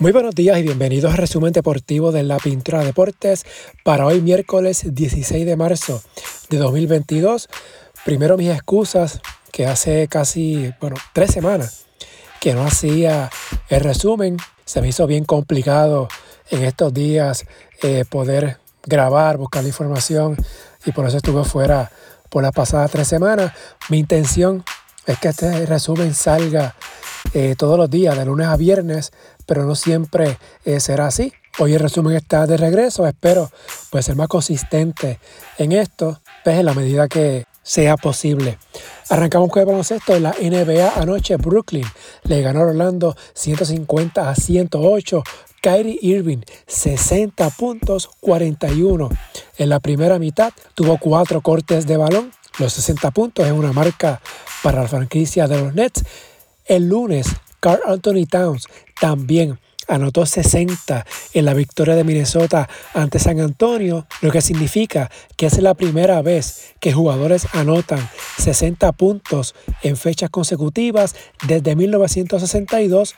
Muy buenos días y bienvenidos al resumen deportivo de la Pintura Deportes para hoy miércoles 16 de marzo de 2022. Primero mis excusas que hace casi, bueno, tres semanas que no hacía el resumen. Se me hizo bien complicado en estos días eh, poder grabar, buscar la información y por eso estuve fuera por las pasadas tres semanas. Mi intención es que este resumen salga eh, todos los días, de lunes a viernes, pero no siempre eh, será así. Hoy el resumen está de regreso, espero pues, ser más consistente en esto, pues, en la medida que sea posible. Arrancamos con el baloncesto de la NBA anoche. Brooklyn le ganó a Orlando 150 a 108. Kyrie Irving 60 puntos 41. En la primera mitad tuvo cuatro cortes de balón. Los 60 puntos es una marca para la franquicia de los Nets el lunes, Carl Anthony Towns también anotó 60 en la victoria de Minnesota ante San Antonio, lo que significa que es la primera vez que jugadores anotan 60 puntos en fechas consecutivas desde 1962,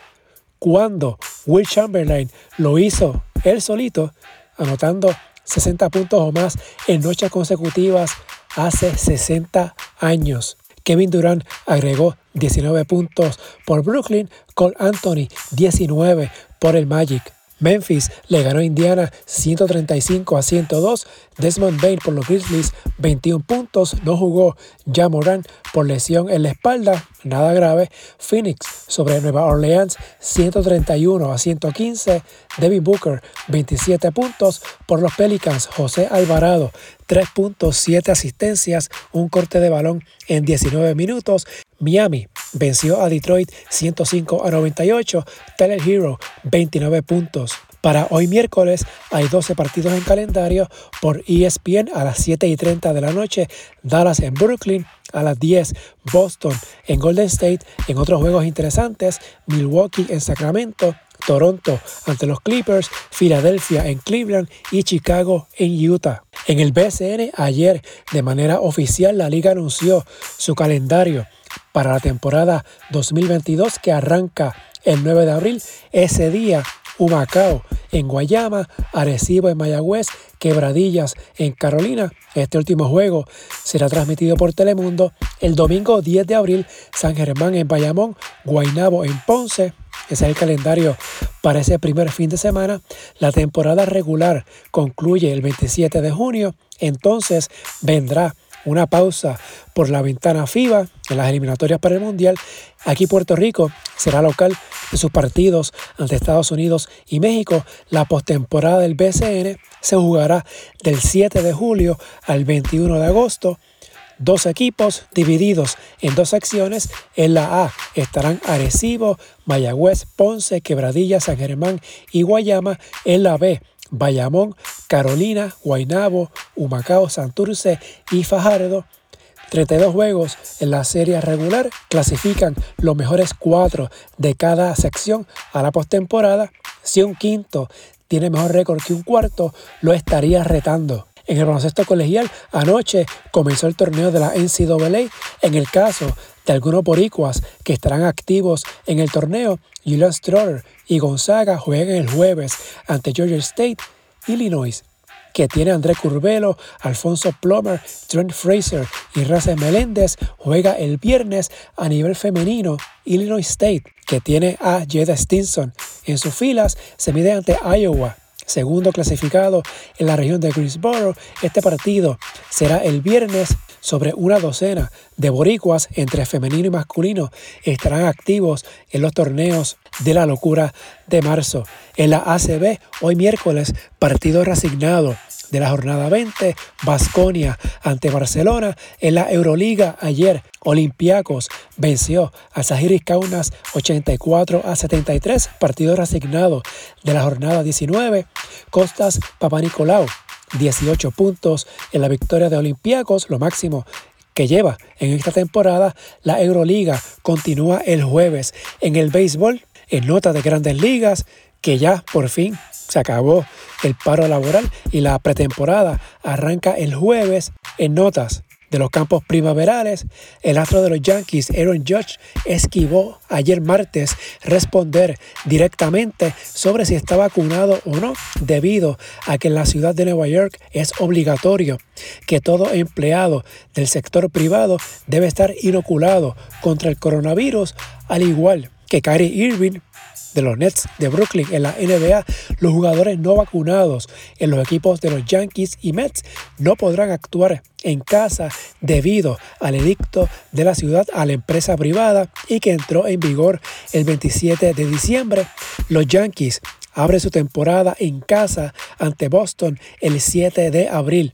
cuando Will Chamberlain lo hizo él solito, anotando 60 puntos o más en noches consecutivas hace 60 años. Kevin Durant agregó 19 puntos por Brooklyn, Cole Anthony 19 por el Magic. Memphis le ganó a Indiana 135 a 102. Desmond Bain por los Grizzlies 21 puntos. No jugó ya Moran por lesión en la espalda, nada grave. Phoenix sobre Nueva Orleans 131 a 115. Devin Booker 27 puntos por los Pelicans. José Alvarado 3 puntos, 7 asistencias, un corte de balón en 19 minutos. Miami venció a Detroit 105 a 98. Tyler Hero 29 puntos. Para hoy miércoles hay 12 partidos en calendario por ESPN a las 7 y 30 de la noche, Dallas en Brooklyn a las 10, Boston en Golden State, en otros juegos interesantes, Milwaukee en Sacramento, Toronto ante los Clippers, Filadelfia en Cleveland y Chicago en Utah. En el BCN ayer de manera oficial la liga anunció su calendario para la temporada 2022 que arranca el 9 de abril. Ese día, Humacao en Guayama, Arecibo en Mayagüez, Quebradillas en Carolina. Este último juego será transmitido por Telemundo. El domingo 10 de abril, San Germán en Bayamón, Guaynabo en Ponce. Ese es el calendario para ese primer fin de semana. La temporada regular concluye el 27 de junio. Entonces vendrá una pausa por la ventana FIBA en las eliminatorias para el Mundial. Aquí Puerto Rico será local de sus partidos ante Estados Unidos y México. La postemporada del BCN se jugará del 7 de julio al 21 de agosto. Dos equipos divididos en dos secciones. En la A estarán Arecibo, Mayagüez, Ponce, Quebradilla, San Germán y Guayama. En la B Bayamón, Carolina, Guaynabo, Humacao, Santurce y Fajardo. 32 juegos en la serie regular clasifican los mejores cuatro de cada sección a la postemporada. Si un quinto tiene mejor récord que un cuarto, lo estaría retando. En el baloncesto colegial, anoche comenzó el torneo de la NCAA. En el caso de algunos boricuas que estarán activos en el torneo, Julian Stroller y Gonzaga juegan el jueves ante Georgia State, Illinois, que tiene André Curvelo, Alfonso Plomer, Trent Fraser y Race Meléndez, juega el viernes a nivel femenino. Illinois State, que tiene a Jeda Stinson en sus filas, se mide ante Iowa segundo clasificado en la región de Greensboro. Este partido será el viernes sobre una docena de boricuas entre femenino y masculino estarán activos en los torneos de la locura de marzo. En la ACB, hoy miércoles, partido reasignado de la jornada 20, Basconia ante Barcelona. En la Euroliga ayer, Olympiacos venció a Zahiris Kaunas 84 a 73, partido reasignado de la jornada 19. Costas Papanicolau 18 puntos en la victoria de Olympiacos, lo máximo que lleva en esta temporada. La Euroliga continúa el jueves en el béisbol, en nota de grandes ligas, que ya por fin se acabó el paro laboral y la pretemporada arranca el jueves en notas de los campos primaverales, el astro de los Yankees, Aaron Judge, esquivó ayer martes responder directamente sobre si está vacunado o no, debido a que en la ciudad de Nueva York es obligatorio que todo empleado del sector privado debe estar inoculado contra el coronavirus, al igual que Kyrie Irving, de los Nets de Brooklyn en la NBA, los jugadores no vacunados en los equipos de los Yankees y Mets no podrán actuar en casa debido al edicto de la ciudad a la empresa privada y que entró en vigor el 27 de diciembre. Los Yankees abren su temporada en casa ante Boston el 7 de abril.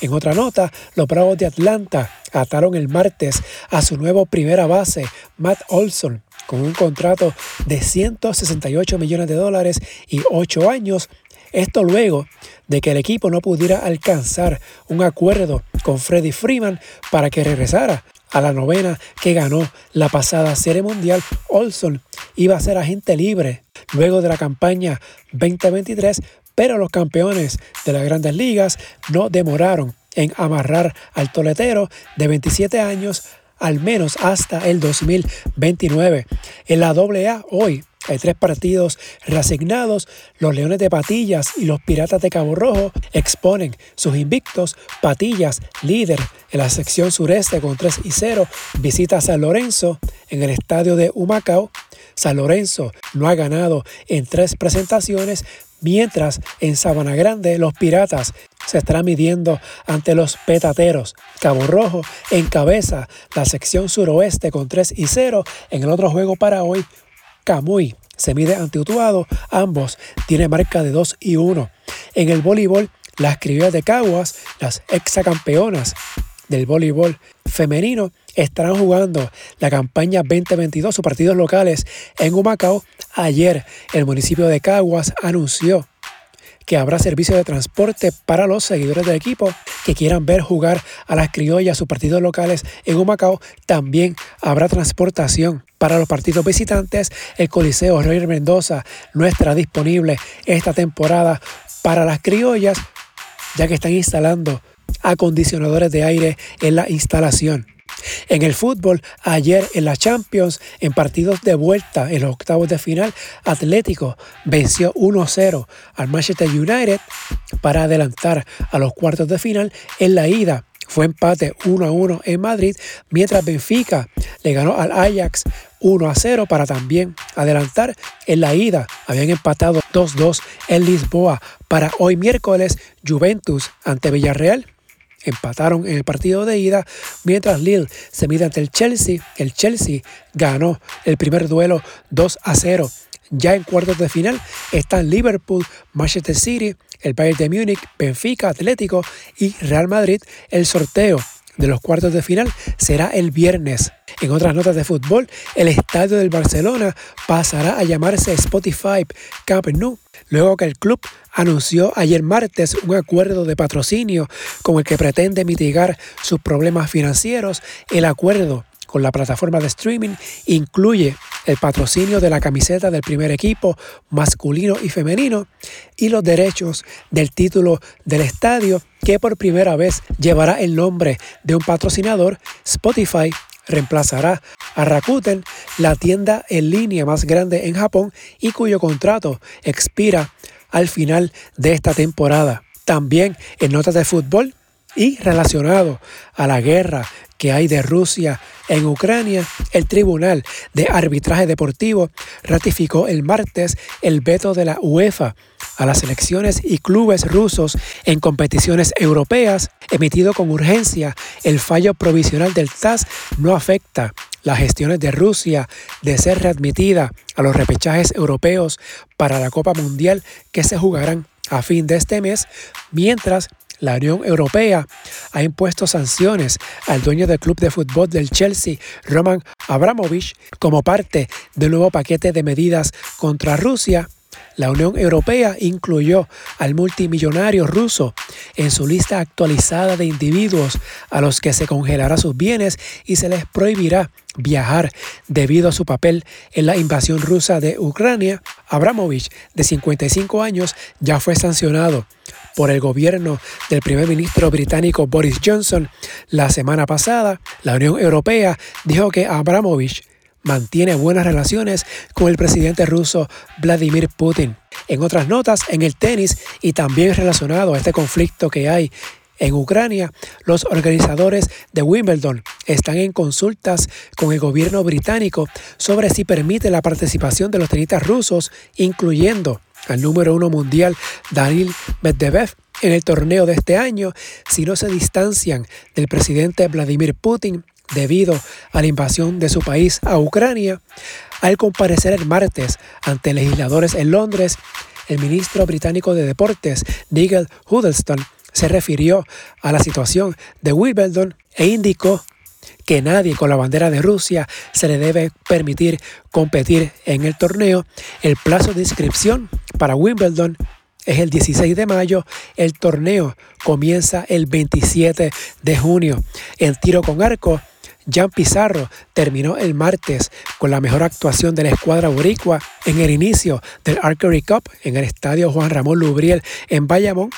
En otra nota, los Bravos de Atlanta ataron el martes a su nuevo primera base, Matt Olson, con un contrato de 168 millones de dólares y 8 años. Esto luego de que el equipo no pudiera alcanzar un acuerdo con Freddie Freeman para que regresara a la novena que ganó la pasada Serie Mundial. Olson iba a ser agente libre luego de la campaña 2023, pero los campeones de las grandes ligas no demoraron en amarrar al toletero de 27 años al menos hasta el 2029. En la AA hoy hay tres partidos reasignados. Los Leones de Patillas y los Piratas de Cabo Rojo exponen sus invictos. Patillas, líder en la sección sureste con 3 y 0, visita a San Lorenzo en el estadio de Humacao. San Lorenzo no ha ganado en tres presentaciones, mientras en Sabana Grande los Piratas se estarán midiendo ante los petateros. Cabo Rojo encabeza la sección suroeste con 3 y 0. En el otro juego para hoy, Camuy se mide ante Utuado. Ambos tienen marca de 2 y 1. En el voleibol, las criollas de Caguas, las exacampeonas del voleibol femenino, estarán jugando la campaña 2022, sus partidos locales en Humacao. Ayer el municipio de Caguas anunció que habrá servicio de transporte para los seguidores del equipo que quieran ver jugar a las criollas sus partidos locales en Humacao. También habrá transportación para los partidos visitantes. El Coliseo Roger Mendoza no disponible esta temporada para las criollas, ya que están instalando acondicionadores de aire en la instalación. En el fútbol, ayer en la Champions, en partidos de vuelta en los octavos de final, Atlético venció 1-0 al Manchester United para adelantar a los cuartos de final. En la ida fue empate 1-1 en Madrid, mientras Benfica le ganó al Ajax 1 0 para también adelantar en la ida. Habían empatado 2-2 en Lisboa para hoy miércoles Juventus ante Villarreal empataron en el partido de ida, mientras Lille se mide ante el Chelsea. El Chelsea ganó el primer duelo 2 a 0. Ya en cuartos de final están Liverpool, Manchester City, el Bayern de Múnich, Benfica, Atlético y Real Madrid. El sorteo de los cuartos de final será el viernes. En otras notas de fútbol, el estadio del Barcelona pasará a llamarse Spotify Camp Nou, luego que el club anunció ayer martes un acuerdo de patrocinio con el que pretende mitigar sus problemas financieros. El acuerdo con la plataforma de streaming incluye el patrocinio de la camiseta del primer equipo masculino y femenino y los derechos del título del estadio que por primera vez llevará el nombre de un patrocinador, Spotify reemplazará a Rakuten, la tienda en línea más grande en Japón y cuyo contrato expira al final de esta temporada. También en notas de fútbol y relacionado a la guerra que hay de Rusia en Ucrania, el Tribunal de Arbitraje Deportivo ratificó el martes el veto de la UEFA a las elecciones y clubes rusos en competiciones europeas, emitido con urgencia. El fallo provisional del TAS no afecta las gestiones de Rusia de ser readmitida a los repechajes europeos para la Copa Mundial que se jugarán a fin de este mes, mientras la Unión Europea ha impuesto sanciones al dueño del club de fútbol del Chelsea, Roman Abramovich, como parte del nuevo paquete de medidas contra Rusia. La Unión Europea incluyó al multimillonario ruso en su lista actualizada de individuos a los que se congelará sus bienes y se les prohibirá viajar debido a su papel en la invasión rusa de Ucrania. Abramovich, de 55 años, ya fue sancionado por el gobierno del primer ministro británico Boris Johnson la semana pasada, la Unión Europea dijo que Abramovich mantiene buenas relaciones con el presidente ruso Vladimir Putin. En otras notas, en el tenis y también relacionado a este conflicto que hay en Ucrania, los organizadores de Wimbledon están en consultas con el gobierno británico sobre si permite la participación de los tenistas rusos, incluyendo al número uno mundial Daniil Medvedev en el torneo de este año, si no se distancian del presidente Vladimir Putin debido a la invasión de su país a Ucrania. Al comparecer el martes ante legisladores en Londres, el ministro británico de Deportes, Nigel Huddleston, se refirió a la situación de Wimbledon e indicó que nadie con la bandera de Rusia se le debe permitir competir en el torneo. El plazo de inscripción para Wimbledon es el 16 de mayo. El torneo comienza el 27 de junio. En tiro con arco, Jan Pizarro terminó el martes con la mejor actuación de la escuadra boricua en el inicio del Archery Cup en el estadio Juan Ramón Lubriel en Bayamón.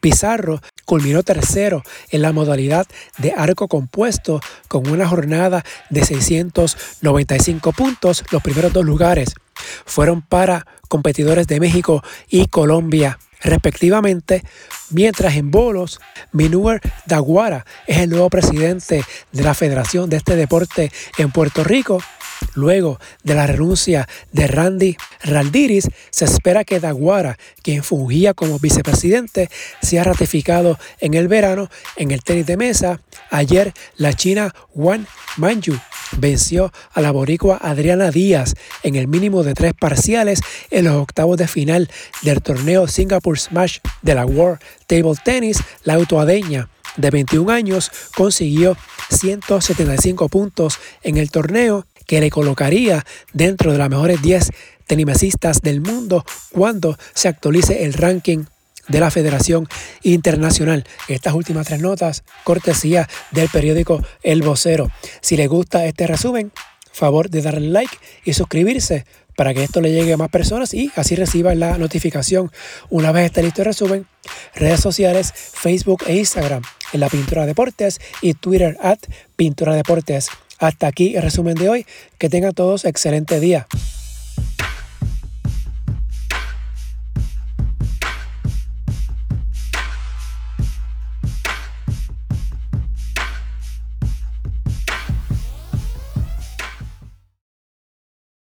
Pizarro culminó tercero en la modalidad de arco compuesto con una jornada de 695 puntos. Los primeros dos lugares fueron para competidores de México y Colombia respectivamente, mientras en bolos, Minuer Daguara es el nuevo presidente de la Federación de este deporte en Puerto Rico. Luego de la renuncia de Randy Raldiris, se espera que Daguara, quien fungía como vicepresidente, sea ratificado en el verano en el tenis de mesa. Ayer, la China Wang Manju venció a la boricua Adriana Díaz en el mínimo de tres parciales en los octavos de final del torneo Singapore Smash de la World Table Tennis. La autoadeña de 21 años consiguió 175 puntos en el torneo que le colocaría dentro de las mejores 10 tenimesistas del mundo cuando se actualice el ranking de la Federación Internacional. Estas últimas tres notas, cortesía del periódico El Vocero. Si les gusta este resumen, favor de darle like y suscribirse para que esto le llegue a más personas y así reciban la notificación una vez esté listo el resumen. Redes sociales, Facebook e Instagram en la Pintura Deportes y Twitter at Pintura Deportes. Hasta aquí el resumen de hoy. Que tengan todos excelente día.